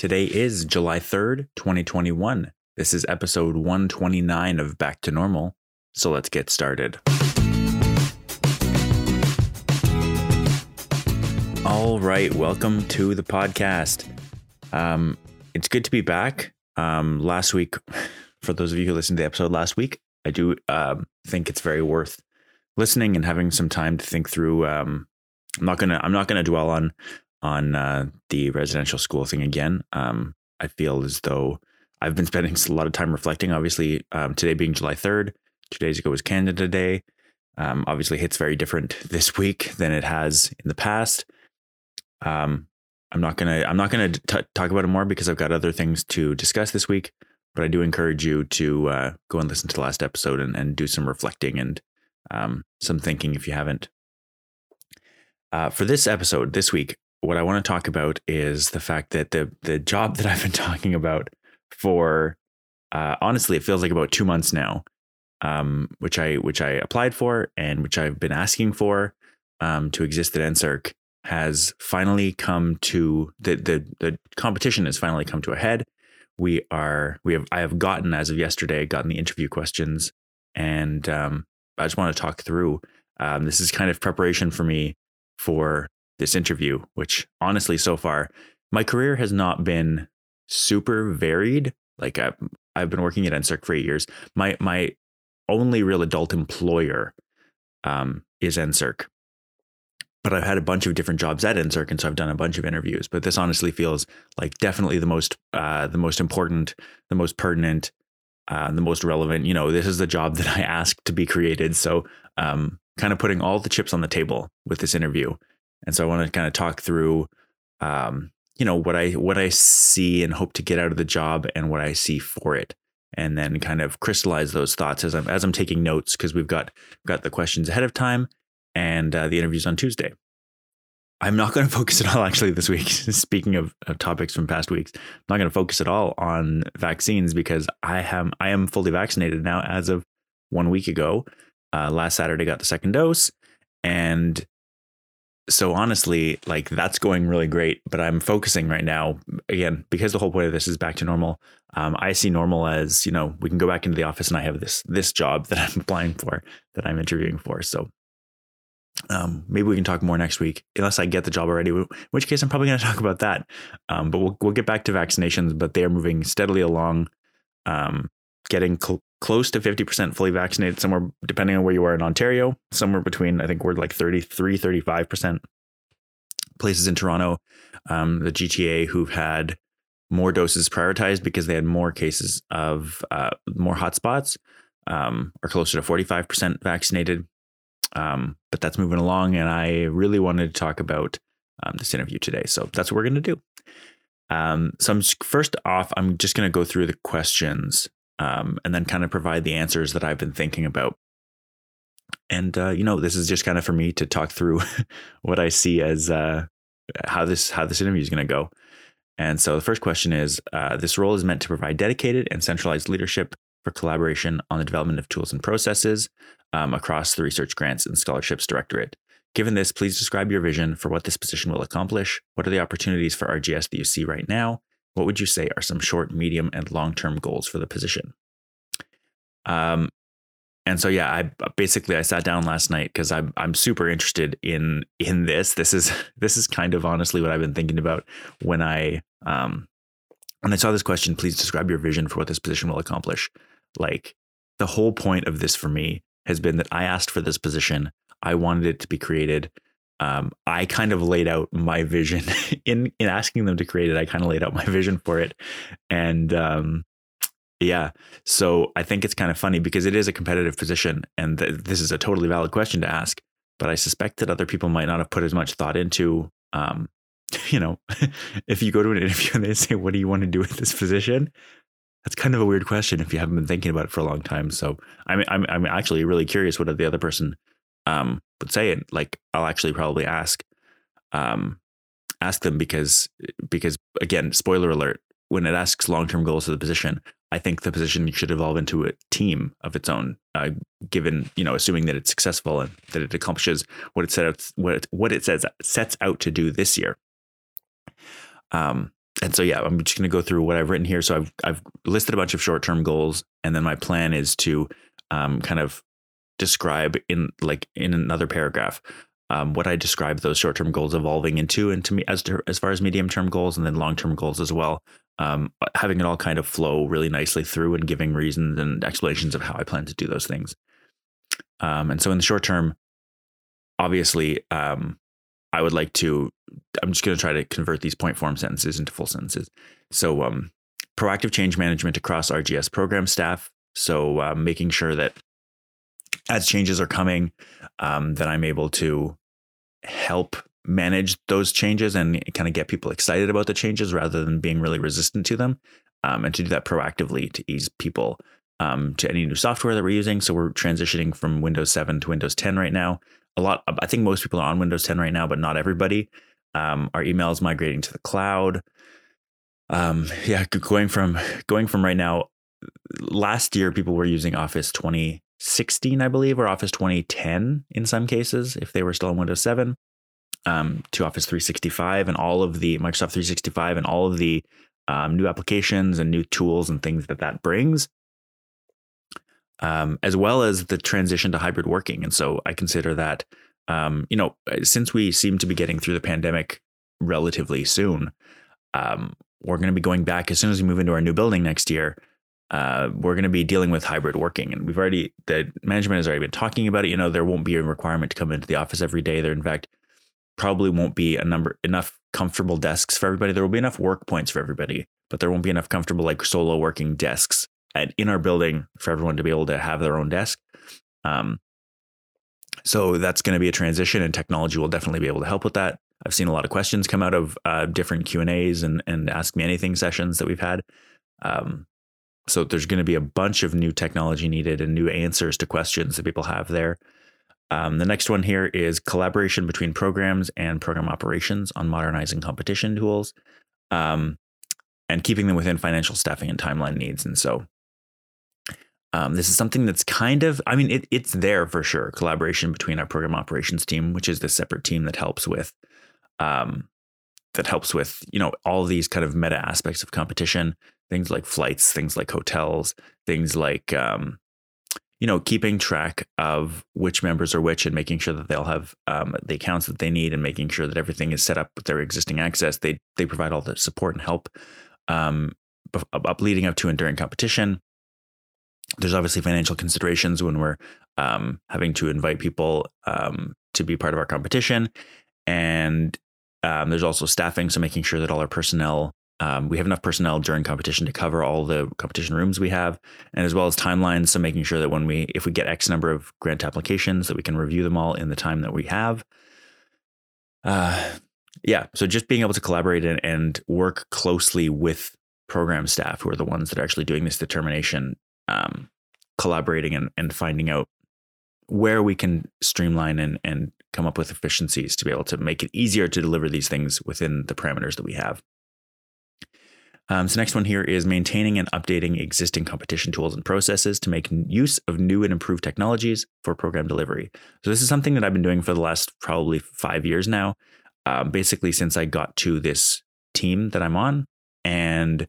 Today is July 3rd, 2021. This is episode 129 of Back to Normal. So let's get started. All right, welcome to the podcast. Um, it's good to be back. Um, last week, for those of you who listened to the episode last week, I do um, think it's very worth listening and having some time to think through. Um, I'm not gonna I'm not gonna dwell on on uh, the residential school thing again. Um, I feel as though I've been spending a lot of time reflecting. Obviously, um, today being July 3rd, two days ago was Canada Day. Um, obviously, hits very different this week than it has in the past. Um, I'm not gonna I'm not gonna t- talk about it more because I've got other things to discuss this week. But I do encourage you to uh, go and listen to the last episode and, and do some reflecting and um, some thinking if you haven't. Uh, for this episode this week, what I want to talk about is the fact that the the job that I've been talking about for uh, honestly, it feels like about two months now, um, which I which I applied for and which I've been asking for um, to exist at NSERC has finally come to the the the competition has finally come to a head. We are we have I have gotten as of yesterday gotten the interview questions, and um, I just want to talk through. Um, this is kind of preparation for me for this interview, which honestly, so far, my career has not been super varied. Like I've, I've been working at NSERC for eight years. My my only real adult employer um, is NSERC. But I've had a bunch of different jobs at NSERC, and so I've done a bunch of interviews. But this honestly feels like definitely the most uh, the most important, the most pertinent, uh, the most relevant. You know, this is the job that I asked to be created. So, um, kind of putting all the chips on the table with this interview and so I want to kind of talk through, um, you know, what I what I see and hope to get out of the job, and what I see for it, and then kind of crystallize those thoughts as I'm as I'm taking notes because we've got got the questions ahead of time, and uh, the interviews on Tuesday. I'm not going to focus at all actually this week. Speaking of, of, topics from past weeks, I'm not going to focus at all on vaccines because I am I am fully vaccinated now as of one week ago. Uh, last Saturday got the second dose, and so honestly, like that's going really great. But I'm focusing right now again because the whole point of this is back to normal. Um, I see normal as you know we can go back into the office and I have this this job that I'm applying for that I'm interviewing for. So um, maybe we can talk more next week, unless I get the job already. In which case, I'm probably going to talk about that. Um, but we'll we'll get back to vaccinations. But they are moving steadily along, um, getting cl- close to 50% fully vaccinated somewhere depending on where you are in Ontario somewhere between I think we're like 33 35% places in Toronto um, the GTA who've had more doses prioritized because they had more cases of uh, more hotspots um, are closer to 45% vaccinated. Um, but that's moving along and I really wanted to talk about um, this interview today. So that's what we're going to do. Um, so I'm just, first off I'm just going to go through the questions um, and then kind of provide the answers that I've been thinking about. And uh, you know, this is just kind of for me to talk through what I see as uh, how this how this interview is going to go. And so the first question is: uh, This role is meant to provide dedicated and centralized leadership for collaboration on the development of tools and processes um, across the Research Grants and Scholarships Directorate. Given this, please describe your vision for what this position will accomplish. What are the opportunities for RGS that you see right now? What would you say are some short, medium, and long term goals for the position? Um, and so yeah, I basically I sat down last night because I'm I'm super interested in in this. This is this is kind of honestly what I've been thinking about when I um when I saw this question. Please describe your vision for what this position will accomplish. Like the whole point of this for me has been that I asked for this position. I wanted it to be created um, I kind of laid out my vision in in asking them to create it. I kind of laid out my vision for it, and um, yeah, so I think it's kind of funny because it is a competitive position, and th- this is a totally valid question to ask. But I suspect that other people might not have put as much thought into, um, you know, if you go to an interview and they say, "What do you want to do with this position?" That's kind of a weird question if you haven't been thinking about it for a long time. So I'm I'm, I'm actually really curious what the other person um, would say it, like I'll actually probably ask, um, ask them because because again, spoiler alert, when it asks long term goals of the position, I think the position should evolve into a team of its own, uh, given you know, assuming that it's successful and that it accomplishes what it set out what it, what it says sets out to do this year. Um, and so yeah, I'm just going to go through what I've written here. So I've I've listed a bunch of short term goals, and then my plan is to um, kind of describe in like in another paragraph um, what I describe those short term goals evolving into, and to me as to, as far as medium term goals and then long term goals as well. Um, having it all kind of flow really nicely through and giving reasons and explanations of how I plan to do those things. Um, and so in the short term, obviously, um, I would like to. I'm just going to try to convert these point form sentences into full sentences. So, um, proactive change management across RGS program staff. So, uh, making sure that as changes are coming, um, that I'm able to help manage those changes and kind of get people excited about the changes rather than being really resistant to them. Um, and to do that proactively to ease people um, to any new software that we're using. So we're transitioning from Windows 7 to Windows 10 right now. A lot, I think most people are on Windows 10 right now, but not everybody. Um, our email is migrating to the cloud. Um, yeah, going from going from right now. Last year, people were using Office 2016, I believe, or Office 2010 in some cases, if they were still on Windows 7 um, to Office 365 and all of the Microsoft 365 and all of the um, new applications and new tools and things that that brings, um, as well as the transition to hybrid working. And so I consider that, um, you know, since we seem to be getting through the pandemic relatively soon, um, we're going to be going back as soon as we move into our new building next year. Uh, we're going to be dealing with hybrid working, and we've already the management has already been talking about it. You know, there won't be a requirement to come into the office every day. There, in fact, probably won't be a number enough comfortable desks for everybody. There will be enough work points for everybody, but there won't be enough comfortable like solo working desks at, in our building for everyone to be able to have their own desk. Um, so that's going to be a transition, and technology will definitely be able to help with that. I've seen a lot of questions come out of uh, different Q and A's and and Ask Me Anything sessions that we've had. Um, so there's going to be a bunch of new technology needed and new answers to questions that people have there. Um, the next one here is collaboration between programs and program operations on modernizing competition tools um, and keeping them within financial staffing and timeline needs. And so um, this is something that's kind of, I mean, it, it's there for sure. Collaboration between our program operations team, which is the separate team that helps with, um, that helps with, you know, all these kind of meta aspects of competition, things like flights, things like hotels, things like, um, you know, keeping track of which members are which and making sure that they'll have um, the accounts that they need and making sure that everything is set up with their existing access. They they provide all the support and help um, up leading up to and during competition. There's obviously financial considerations when we're um, having to invite people um, to be part of our competition, and um, there's also staffing, so making sure that all our personnel um, we have enough personnel during competition to cover all the competition rooms we have, and as well as timelines. So making sure that when we, if we get X number of grant applications, that we can review them all in the time that we have. Uh, yeah. So just being able to collaborate and, and work closely with program staff who are the ones that are actually doing this determination, um, collaborating and, and finding out where we can streamline and, and come up with efficiencies to be able to make it easier to deliver these things within the parameters that we have. Um, so next one here is maintaining and updating existing competition tools and processes to make use of new and improved technologies for program delivery. So this is something that I've been doing for the last probably five years now, um, basically since I got to this team that I'm on, and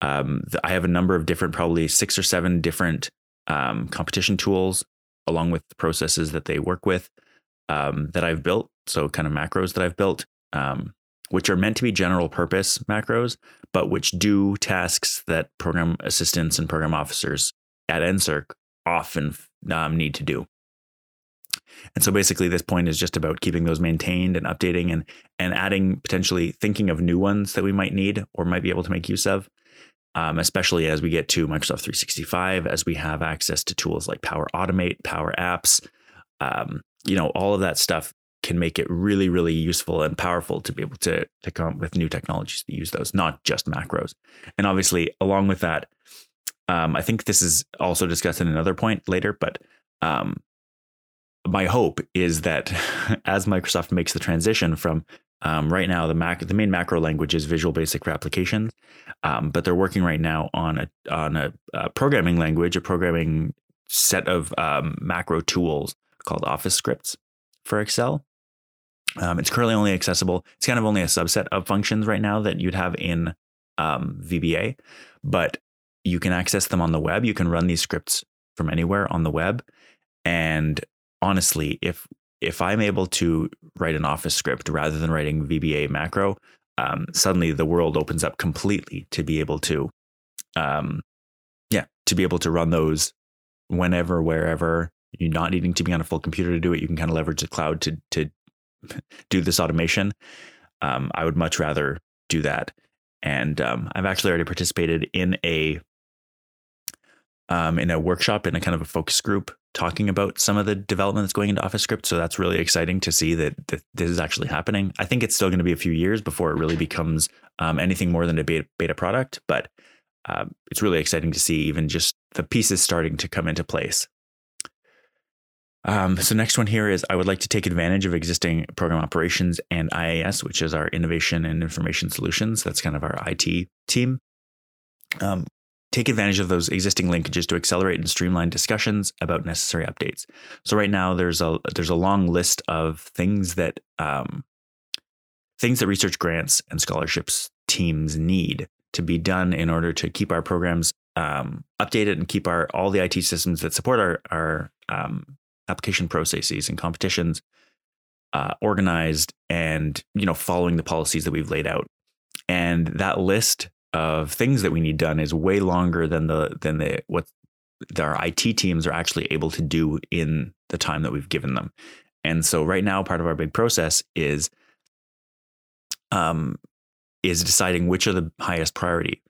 um, I have a number of different, probably six or seven different um, competition tools, along with the processes that they work with um, that I've built. So kind of macros that I've built. Um, which are meant to be general purpose macros, but which do tasks that program assistants and program officers at NSERC often um, need to do. And so basically, this point is just about keeping those maintained and updating and and adding potentially thinking of new ones that we might need or might be able to make use of. Um, especially as we get to Microsoft 365, as we have access to tools like Power Automate, Power Apps, um, you know, all of that stuff can make it really, really useful and powerful to be able to, to come up with new technologies to use those, not just macros. And obviously, along with that, um, I think this is also discussed in another point later, but um, my hope is that as Microsoft makes the transition from um, right now, the Mac, the main macro language is Visual Basic for applications, um, but they're working right now on a on a, a programming language, a programming set of um, macro tools called Office scripts for Excel. Um, it's currently only accessible. It's kind of only a subset of functions right now that you'd have in um, VBA, but you can access them on the web. You can run these scripts from anywhere on the web. And honestly, if if I'm able to write an Office script rather than writing VBA macro, um, suddenly the world opens up completely to be able to, um, yeah, to be able to run those whenever, wherever. You're not needing to be on a full computer to do it. You can kind of leverage the cloud to to do this automation. Um, I would much rather do that. And um, I've actually already participated in a um, in a workshop in a kind of a focus group talking about some of the development that's going into Office Script. So that's really exciting to see that, that this is actually happening. I think it's still going to be a few years before it really becomes um, anything more than a beta, beta product, but uh, it's really exciting to see even just the pieces starting to come into place. Um, so next one here is I would like to take advantage of existing program operations and IAS, which is our innovation and information solutions. That's kind of our IT team. Um, take advantage of those existing linkages to accelerate and streamline discussions about necessary updates. So right now there's a there's a long list of things that um, things that research grants and scholarships teams need to be done in order to keep our programs um, updated and keep our all the IT systems that support our our um, application processes and competitions uh, organized and you know following the policies that we've laid out. And that list of things that we need done is way longer than the than the what our IT teams are actually able to do in the time that we've given them. And so right now, part of our big process is um, is deciding which are the highest priority.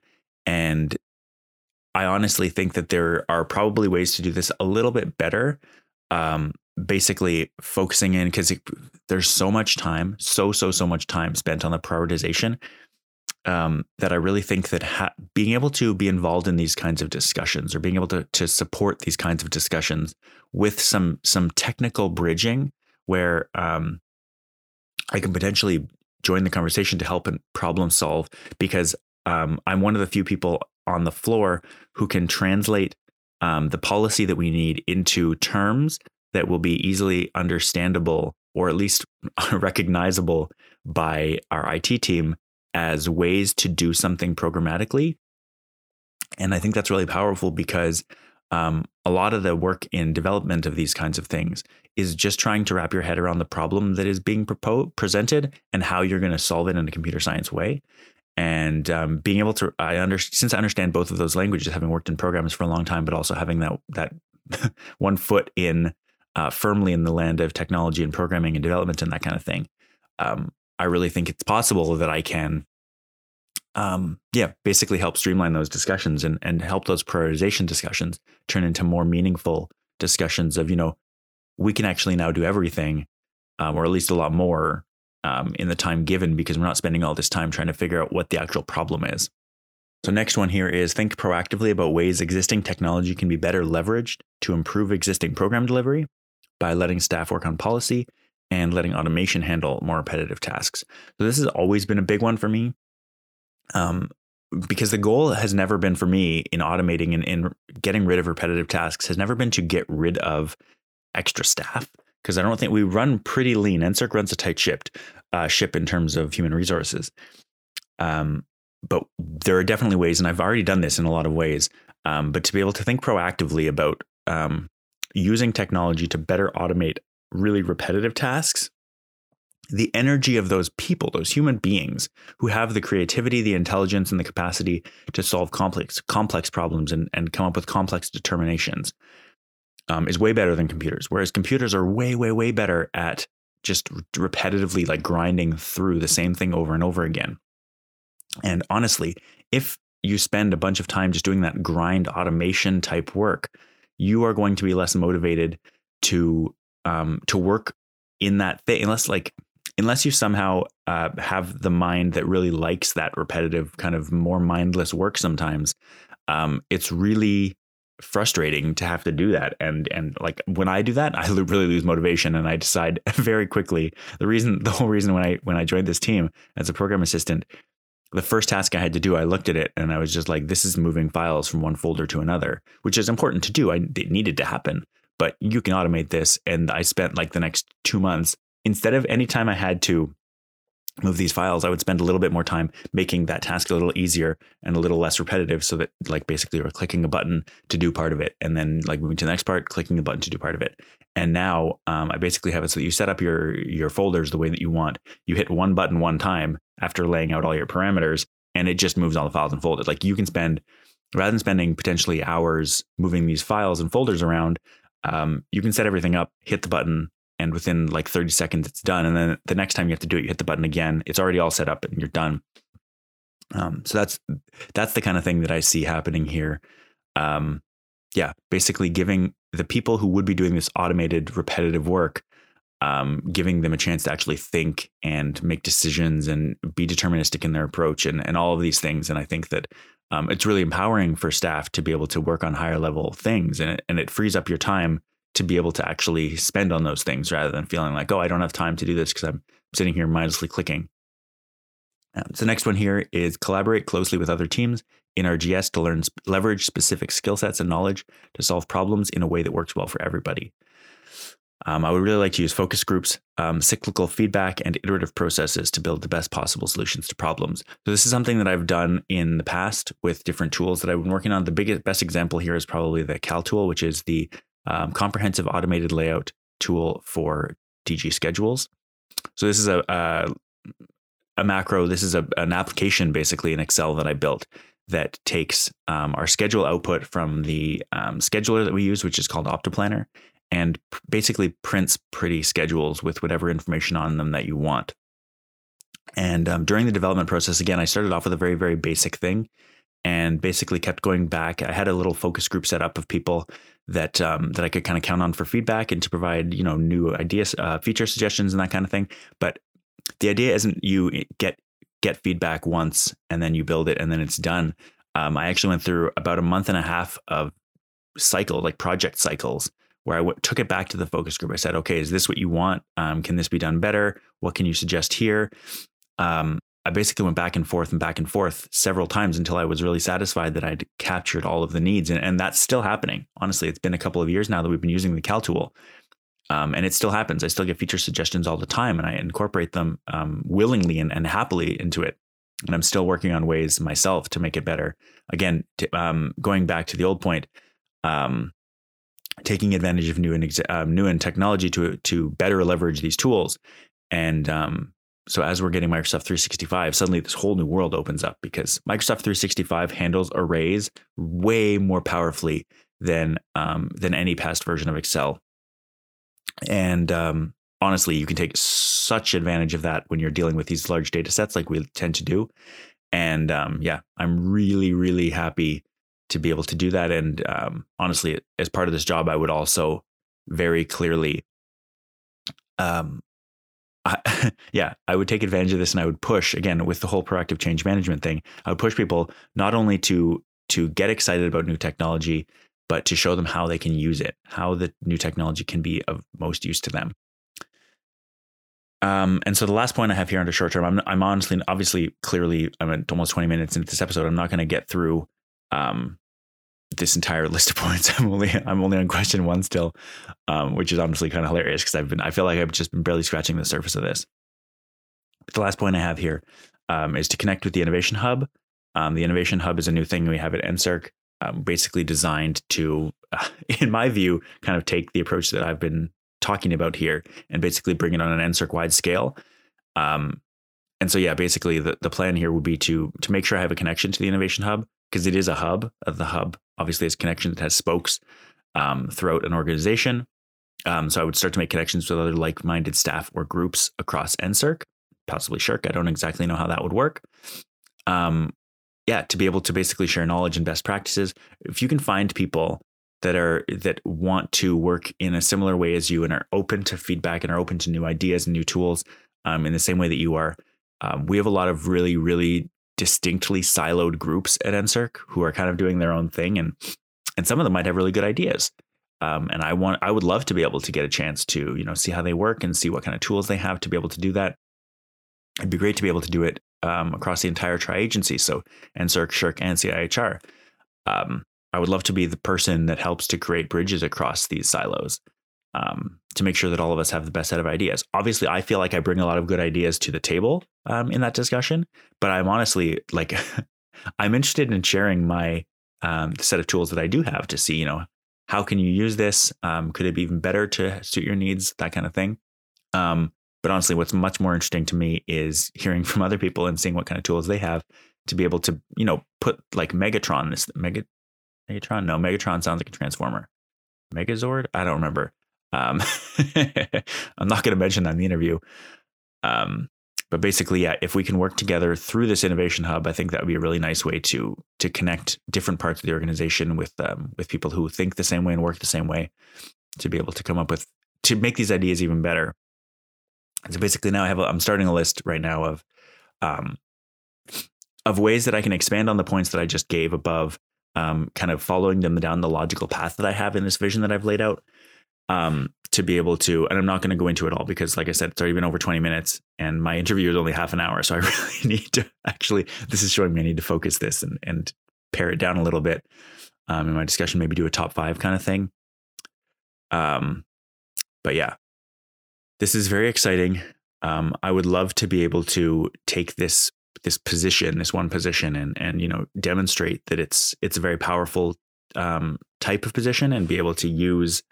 And I honestly think that there are probably ways to do this a little bit better. Um, basically, focusing in because there's so much time, so so so much time spent on the prioritization um, that I really think that ha- being able to be involved in these kinds of discussions or being able to to support these kinds of discussions with some some technical bridging where um, I can potentially join the conversation to help and problem solve because um, I'm one of the few people on the floor who can translate um, the policy that we need into terms that will be easily understandable or at least recognizable by our IT team as ways to do something programmatically. And I think that's really powerful because um, a lot of the work in development of these kinds of things is just trying to wrap your head around the problem that is being presented and how you're going to solve it in a computer science way. And um, being able to, I understand since I understand both of those languages, having worked in programs for a long time, but also having that that one foot in uh, firmly in the land of technology and programming and development and that kind of thing. Um, I really think it's possible that I can, um, yeah, basically help streamline those discussions and and help those prioritization discussions turn into more meaningful discussions of you know we can actually now do everything, um, or at least a lot more um, in the time given because we're not spending all this time trying to figure out what the actual problem is. So next one here is think proactively about ways existing technology can be better leveraged to improve existing program delivery by letting staff work on policy and letting automation handle more repetitive tasks. So this has always been a big one for me. Um, because the goal has never been for me in automating and in getting rid of repetitive tasks has never been to get rid of extra staff because I don't think we run pretty lean. NSERC runs a tight ship, uh, ship in terms of human resources. Um, but there are definitely ways, and I've already done this in a lot of ways. Um, but to be able to think proactively about um, using technology to better automate really repetitive tasks, the energy of those people, those human beings who have the creativity, the intelligence, and the capacity to solve complex complex problems and, and come up with complex determinations um, is way better than computers. Whereas computers are way, way, way better at just repetitively like grinding through the same thing over and over again. And honestly, if you spend a bunch of time just doing that grind automation type work, you are going to be less motivated to um, to work in that thing unless like unless you somehow uh, have the mind that really likes that repetitive kind of more mindless work sometimes um, it's really frustrating to have to do that. And and like when i do that i really lose motivation and i decide very quickly. The reason the whole reason when i when i joined this team as a program assistant the first task i had to do i looked at it and i was just like this is moving files from one folder to another which is important to do. I, it needed to happen but you can automate this. And I spent like the next two months, instead of any time I had to move these files, I would spend a little bit more time making that task a little easier and a little less repetitive so that like basically we're clicking a button to do part of it and then like moving to the next part, clicking a button to do part of it. And now um, I basically have it so that you set up your your folders the way that you want. You hit one button one time after laying out all your parameters and it just moves all the files and folders. Like you can spend rather than spending potentially hours moving these files and folders around, um, you can set everything up, hit the button, and within like 30 seconds it's done. And then the next time you have to do it you hit the button again. It's already all set up and you're done. Um, so that's that's the kind of thing that i see happening here. Um, yeah basically giving the people who would be doing this automated repetitive work um, giving them a chance to actually think and make decisions and be deterministic in their approach and, and all of these things. And i think that um, it's really empowering for staff to be able to work on higher level things and it, and it frees up your time to be able to actually spend on those things rather than feeling like, oh, I don't have time to do this because I'm sitting here mindlessly clicking. Um, so the next one here is collaborate closely with other teams in RGS to learn leverage specific skill sets and knowledge to solve problems in a way that works well for everybody. Um, I would really like to use focus groups, um, cyclical feedback, and iterative processes to build the best possible solutions to problems. So this is something that I've done in the past with different tools that I've been working on. The biggest, best example here is probably the Cal tool, which is the um, comprehensive automated layout tool for DG schedules. So this is a, a, a macro. This is a, an application basically in Excel that I built that takes um, our schedule output from the um, scheduler that we use, which is called OptaPlanner, and basically prints pretty schedules with whatever information on them that you want. And um, during the development process, again, I started off with a very, very basic thing and basically kept going back. I had a little focus group set up of people that um, that I could kind of count on for feedback and to provide you know new ideas, uh, feature suggestions, and that kind of thing. But the idea isn't you get get feedback once and then you build it and then it's done. Um, I actually went through about a month and a half of cycle, like project cycles, where I w- took it back to the focus group. I said, okay, is this what you want? Um, can this be done better? What can you suggest here? Um, I basically went back and forth and back and forth several times until I was really satisfied that I'd captured all of the needs. And, and that's still happening. Honestly, it's been a couple of years now that we've been using the Cal tool. Um, and it still happens. I still get feature suggestions all the time and I incorporate them um, willingly and, and, happily into it. And I'm still working on ways myself to make it better. Again, to, um, going back to the old point, um, taking advantage of new and exa- um, new and technology to to better leverage these tools and um, so as we're getting Microsoft 365, suddenly this whole new world opens up because Microsoft 365 handles arrays way more powerfully than um, than any past version of Excel. And um, honestly, you can take such advantage of that when you're dealing with these large data sets, like we tend to do. And um, yeah, I'm really, really happy to be able to do that. And um, honestly, as part of this job, I would also very clearly um, I, yeah, I would take advantage of this and I would push again with the whole proactive change management thing. I would push people not only to to get excited about new technology, but to show them how they can use it, how the new technology can be of most use to them. Um, and so the last point I have here under short term, I'm, I'm honestly, obviously, clearly, I'm at almost 20 minutes into this episode. I'm not going to get through um, this entire list of points. I'm only I'm only on question one still, um, which is honestly kind of hilarious because I've been I feel like I've just been barely scratching the surface of this. But the last point I have here um, is to connect with the Innovation Hub. Um, the Innovation Hub is a new thing we have at NSERC, um, basically designed to, uh, in my view, kind of take the approach that I've been talking about here and basically bring it on an NSERC wide scale. Um, and so, yeah, basically the, the plan here would be to to make sure I have a connection to the Innovation Hub because it is a hub. Of the hub obviously has connections, it has spokes um, throughout an organization. Um, so I would start to make connections with other like-minded staff or groups across NSERC, possibly SSHRC. I don't exactly know how that would work. Um, yeah, to be able to basically share knowledge and best practices. If you can find people that are that want to work in a similar way as you and are open to feedback and are open to new ideas and new tools um, in the same way that you are, um, we have a lot of really, really distinctly siloed groups at NSERC who are kind of doing their own thing, and and some of them might have really good ideas. Um, and I want, I would love to be able to get a chance to, you know, see how they work and see what kind of tools they have to be able to do that. It'd be great to be able to do it um, across the entire tri agency, so NSERC, SSHRC, and CIHR. Um, I would love to be the person that helps to create bridges across these silos. Um, to make sure that all of us have the best set of ideas. Obviously, I feel like I bring a lot of good ideas to the table um, in that discussion, but I'm honestly like, I'm interested in sharing my um, set of tools that I do have to see, you know, how can you use this? Um, could it be even better to suit your needs? That kind of thing. Um, but honestly, what's much more interesting to me is hearing from other people and seeing what kind of tools they have to be able to, you know, put like Megatron, this Mega, Megatron, no, Megatron sounds like a transformer. Megazord? I don't remember. Um, I'm not going to mention that in the interview. Um, but basically, yeah, if we can work together through this innovation hub, I think that would be a really nice way to to connect different parts of the organization with um, with people who think the same way and work the same way, to be able to come up with to make these ideas even better. So basically, now I have a, I'm starting a list right now of um, of ways that I can expand on the points that I just gave above, um, kind of following them down the logical path that I have in this vision that I've laid out um, to be able to, and I'm not going to go into it all because, like I said, it's already been over 20 minutes and my interview is only half an hour. So I really need to actually, this is showing me I need to focus this and, and pare it down a little bit um, in my discussion, maybe do a top five kind of thing. Um, but yeah, this is very exciting. Um, I would love to be able to take this this position, this one position, and and you know demonstrate that it's it's a very powerful um, type of position, and be able to use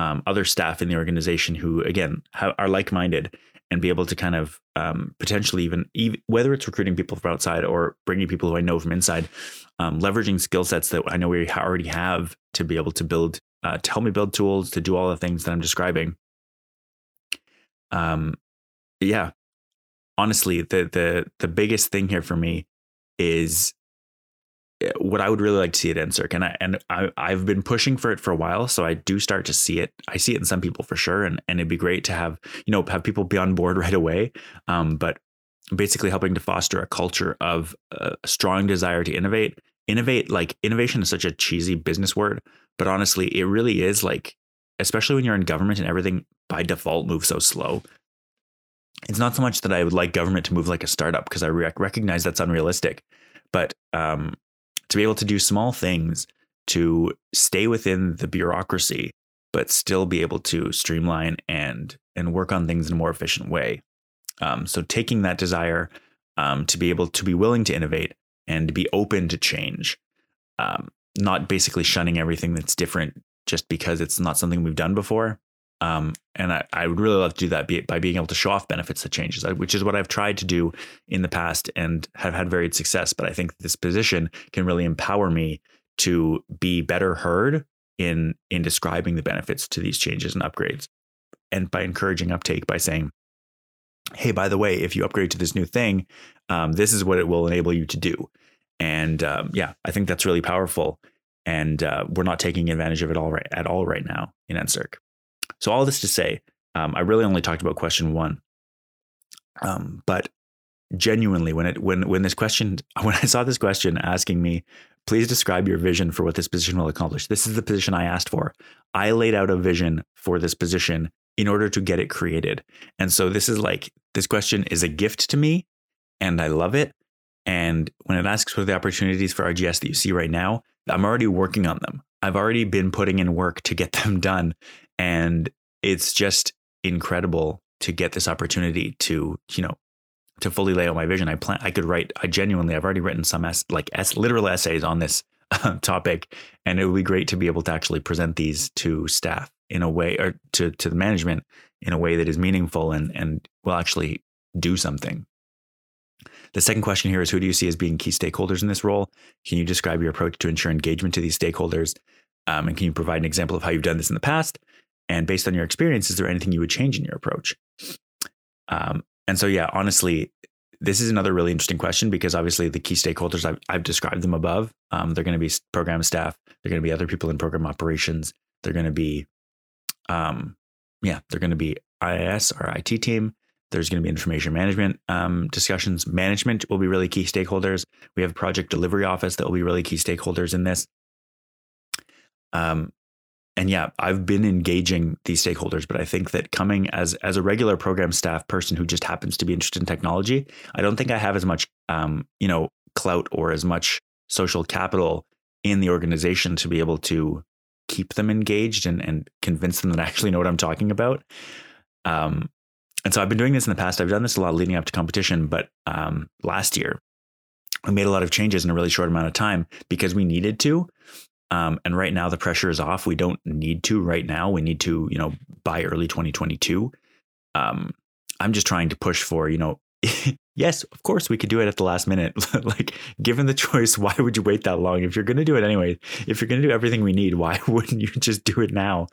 um, other staff in the organization who, again, are like minded and be able to kind of um, potentially even, even, whether it's recruiting people from outside or bringing people who I know from inside, um, leveraging skill sets that I know we already have to be able to build, uh, to help me build tools to do all the things that I'm describing. Um, yeah, honestly, the the the biggest thing here for me is what I would really like to see at NSERC, and I and I, I've been pushing for it for a while, so I do start to see it. I see it in some people for sure, and and it'd be great to have you know have people be on board right away. Um, but basically helping to foster a culture of a strong desire to innovate. Innovate, like innovation, is such a cheesy business word, but honestly, it really is like, especially when you're in government and everything by default moves so slow. It's not so much that I would like government to move like a startup because I rec- recognize that's unrealistic, but um, to be able to do small things to stay within the bureaucracy but still be able to streamline and and work on things in a more efficient way. Um, so taking that desire um, to be able to be willing to innovate and be open to change um, not basically shunning everything that's different just because it's not something we've done before um, and I, I would really love to do that by being able to show off benefits of changes, which is what I've tried to do in the past and have had varied success. But I think this position can really empower me to be better heard in in describing the benefits to these changes and upgrades, and by encouraging uptake by saying, "Hey, by the way, if you upgrade to this new thing, um, this is what it will enable you to do." And um, yeah, I think that's really powerful, and uh, we're not taking advantage of it all right at all right now in NSERC. So all this to say, um, I really only talked about question one, um, but genuinely, when it when when this question when I saw this question asking me, please describe your vision for what this position will accomplish. This is the position I asked for. I laid out a vision for this position in order to get it created, and so this is like this question is a gift to me, and I love it. And when it asks for the opportunities for RGS that you see right now, I'm already working on them. I've already been putting in work to get them done. And it's just incredible to get this opportunity to, you know, to fully lay out my vision. I plan, I could write, I genuinely, I've already written some es- like es- literal essays on this uh, topic. And it would be great to be able to actually present these to staff in a way or to, to the management in a way that is meaningful and, and will actually do something. The second question here is Who do you see as being key stakeholders in this role? Can you describe your approach to ensure engagement to these stakeholders? Um, and can you provide an example of how you've done this in the past? And based on your experience, is there anything you would change in your approach? Um, and so, yeah, honestly, this is another really interesting question because obviously the key stakeholders I've, I've described them above. Um, they're going to be program staff. They're going to be other people in program operations. They're going to be, um, yeah, they're going to be IIS, our IT team. There's going to be information management um, discussions. Management will be really key stakeholders. We have a project delivery office that will be really key stakeholders in this. Um, and yeah, I've been engaging these stakeholders, but I think that coming as as a regular program staff person who just happens to be interested in technology, I don't think I have as much um, you know clout or as much social capital in the organization to be able to keep them engaged and and convince them that I actually know what I'm talking about. Um, and so I've been doing this in the past. I've done this a lot leading up to competition, but um, last year we made a lot of changes in a really short amount of time because we needed to. Um, and right now the pressure is off. We don't need to right now. We need to, you know, by early 2022. Um, I'm just trying to push for, you know, yes, of course we could do it at the last minute. like, given the choice, why would you wait that long? If you're going to do it anyway, if you're going to do everything we need, why wouldn't you just do it now?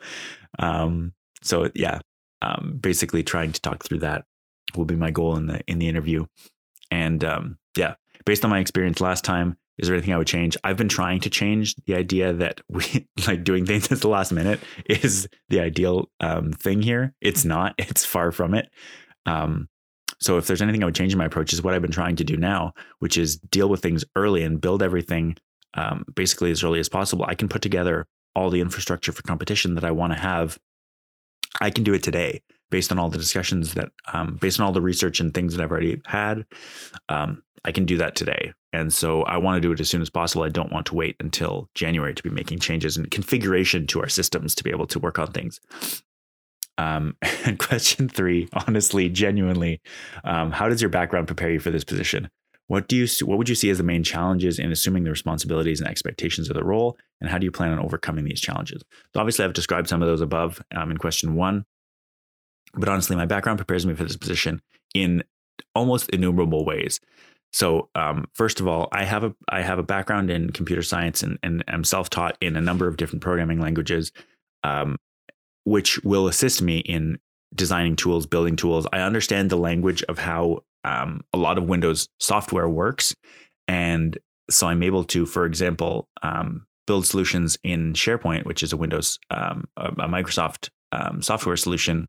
Um, so yeah, um, basically trying to talk through that will be my goal in the in the interview. And um, yeah, based on my experience last time, is there anything I would change? I've been trying to change the idea that we like doing things at the last minute is the ideal um, thing here. It's not. It's far from it. Um, so if there's anything I would change in my approach is what I've been trying to do now, which is deal with things early and build everything um, basically as early as possible. I can put together all the infrastructure for competition that I want to have. I can do it today based on all the discussions that, um, based on all the research and things that I've already had. Um, I can do that today. And so I want to do it as soon as possible. I don't want to wait until January to be making changes and configuration to our systems to be able to work on things. Um, and question three, honestly, genuinely, um, how does your background prepare you for this position? What do you what would you see as the main challenges in assuming the responsibilities and expectations of the role, and how do you plan on overcoming these challenges? So obviously, I've described some of those above um, in question one, but honestly, my background prepares me for this position in almost innumerable ways. So um, first of all, I have a I have a background in computer science and and am self taught in a number of different programming languages. Um, which will assist me in designing tools, building tools. I understand the language of how um, a lot of Windows software works. And so I'm able to, for example, um, build solutions in SharePoint, which is a Windows, um, a, Microsoft um, software solution.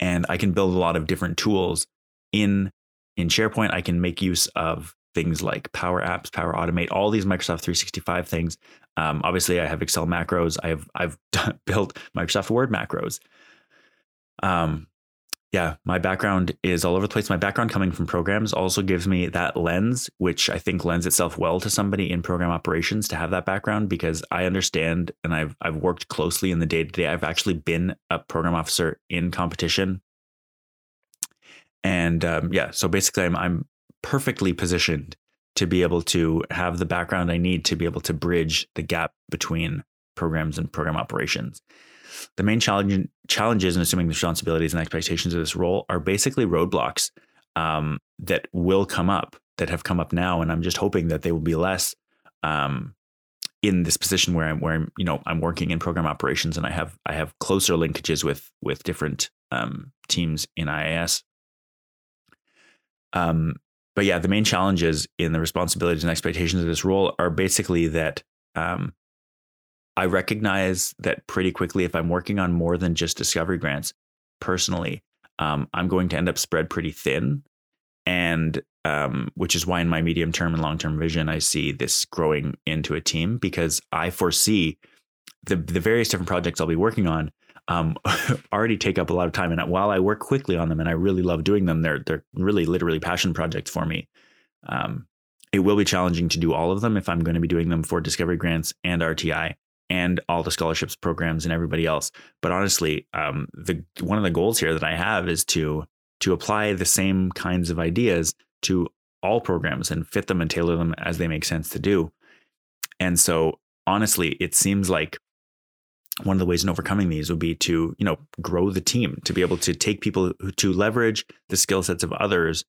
And I can build a lot of different tools in in SharePoint. I can make use of things like Power Apps, Power Automate, all these Microsoft 365 things. Um, obviously, I have Excel macros. I've I've built Microsoft Word macros. Um, yeah, my background is all over the place. My background coming from programs also gives me that lens, which I think lends itself well to somebody in program operations to have that background because I understand and I've I've worked closely in the day to day. I've actually been a program officer in competition, and um, yeah, so basically, I'm I'm perfectly positioned to be able to have the background I need to be able to bridge the gap between programs and program operations. The main challenge, challenges in assuming the responsibilities and expectations of this role are basically roadblocks um, that will come up, that have come up now, and I'm just hoping that they will be less um, in this position where I'm, where I'm, you know, I'm working in program operations and I have I have closer linkages with with different um, teams in IAS. Um, but yeah, the main challenges in the responsibilities and expectations of this role are basically that um, I recognize that pretty quickly if I'm working on more than just discovery grants personally, um, I'm going to end up spread pretty thin. And um, which is why in my medium term and long term vision, I see this growing into a team because I foresee the, the various different projects I'll be working on um, already take up a lot of time. And while I work quickly on them and I really love doing them, they're they're really literally passion projects for me. Um, it will be challenging to do all of them if I'm going to be doing them for Discovery Grants and RTI and all the scholarships programs and everybody else. But honestly, um, the one of the goals here that I have is to to apply the same kinds of ideas to all programs and fit them and tailor them as they make sense to do. And so honestly, it seems like one of the ways in overcoming these would be to you know grow the team to be able to take people to leverage the skill sets of others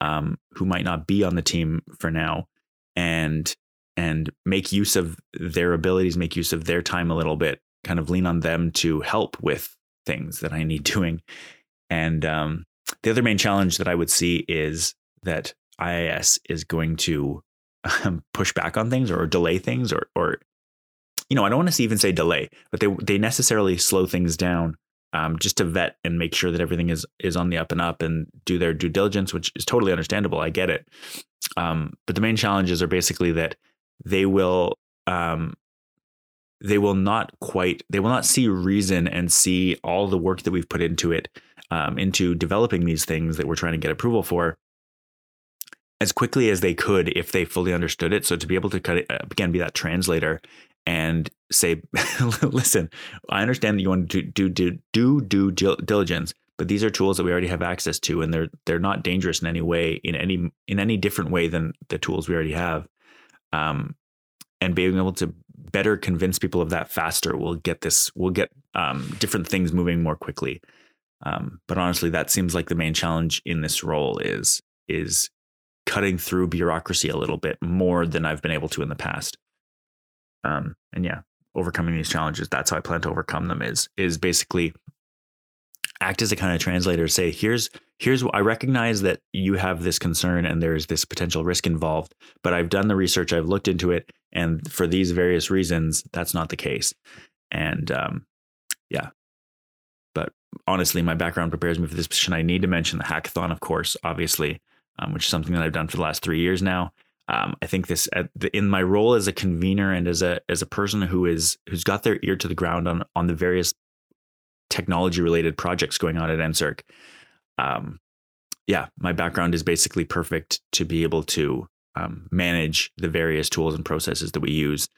um, who might not be on the team for now and and make use of their abilities make use of their time a little bit kind of lean on them to help with things that i need doing and um, the other main challenge that i would see is that ias is going to um, push back on things or delay things or or you know, I don't want to even say delay, but they they necessarily slow things down um, just to vet and make sure that everything is is on the up and up and do their due diligence, which is totally understandable. I get it. Um, but the main challenges are basically that they will um, they will not quite they will not see reason and see all the work that we've put into it um, into developing these things that we're trying to get approval for as quickly as they could if they fully understood it. So to be able to cut it, again be that translator and say, listen, I understand that you want to do do do due diligence, but these are tools that we already have access to, and they're they're not dangerous in any way in any in any different way than the tools we already have. Um, and being able to better convince people of that faster will get this will get um, different things moving more quickly. Um, but honestly, that seems like the main challenge in this role is is cutting through bureaucracy a little bit more than I've been able to in the past. Um, and yeah, overcoming these challenges, that's how I plan to overcome them is is basically act as a kind of translator, say, here's here's what I recognize that you have this concern and there's this potential risk involved, but I've done the research, I've looked into it, and for these various reasons, that's not the case. And um, yeah. But honestly, my background prepares me for this position. I need to mention the hackathon, of course, obviously um, which is something that I've done for the last three years now. Um, I think this the, in my role as a convener and as a as a person who is who's got their ear to the ground on on the various technology related projects going on at NSERC. Um, yeah, my background is basically perfect to be able to um, manage the various tools and processes that we use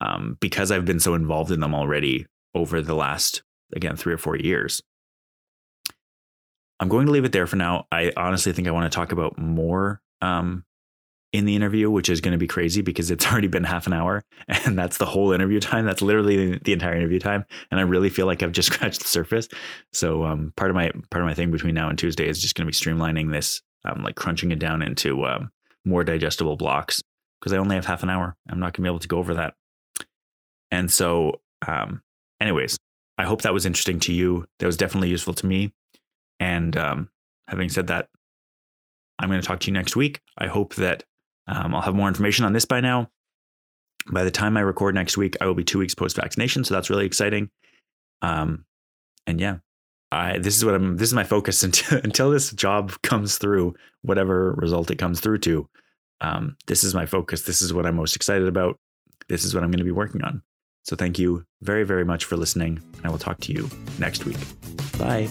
um, because I've been so involved in them already over the last again three or four years. I'm going to leave it there for now. I honestly think I want to talk about more um, in the interview, which is going to be crazy because it's already been half an hour and that's the whole interview time. That's literally the entire interview time. And I really feel like I've just scratched the surface. So um, part of my part of my thing between now and Tuesday is just going to be streamlining this, um, like crunching it down into um, more digestible blocks because I only have half an hour. I'm not going to be able to go over that. And so, um, anyways, I hope that was interesting to you. That was definitely useful to me. And um, having said that, I'm going to talk to you next week. I hope that um, I'll have more information on this by now. By the time I record next week, I will be two weeks post vaccination, so that's really exciting. Um, and yeah, I this is what I'm. This is my focus until until this job comes through, whatever result it comes through to. Um, this is my focus. This is what I'm most excited about. This is what I'm going to be working on. So thank you very very much for listening. And I will talk to you next week. Bye.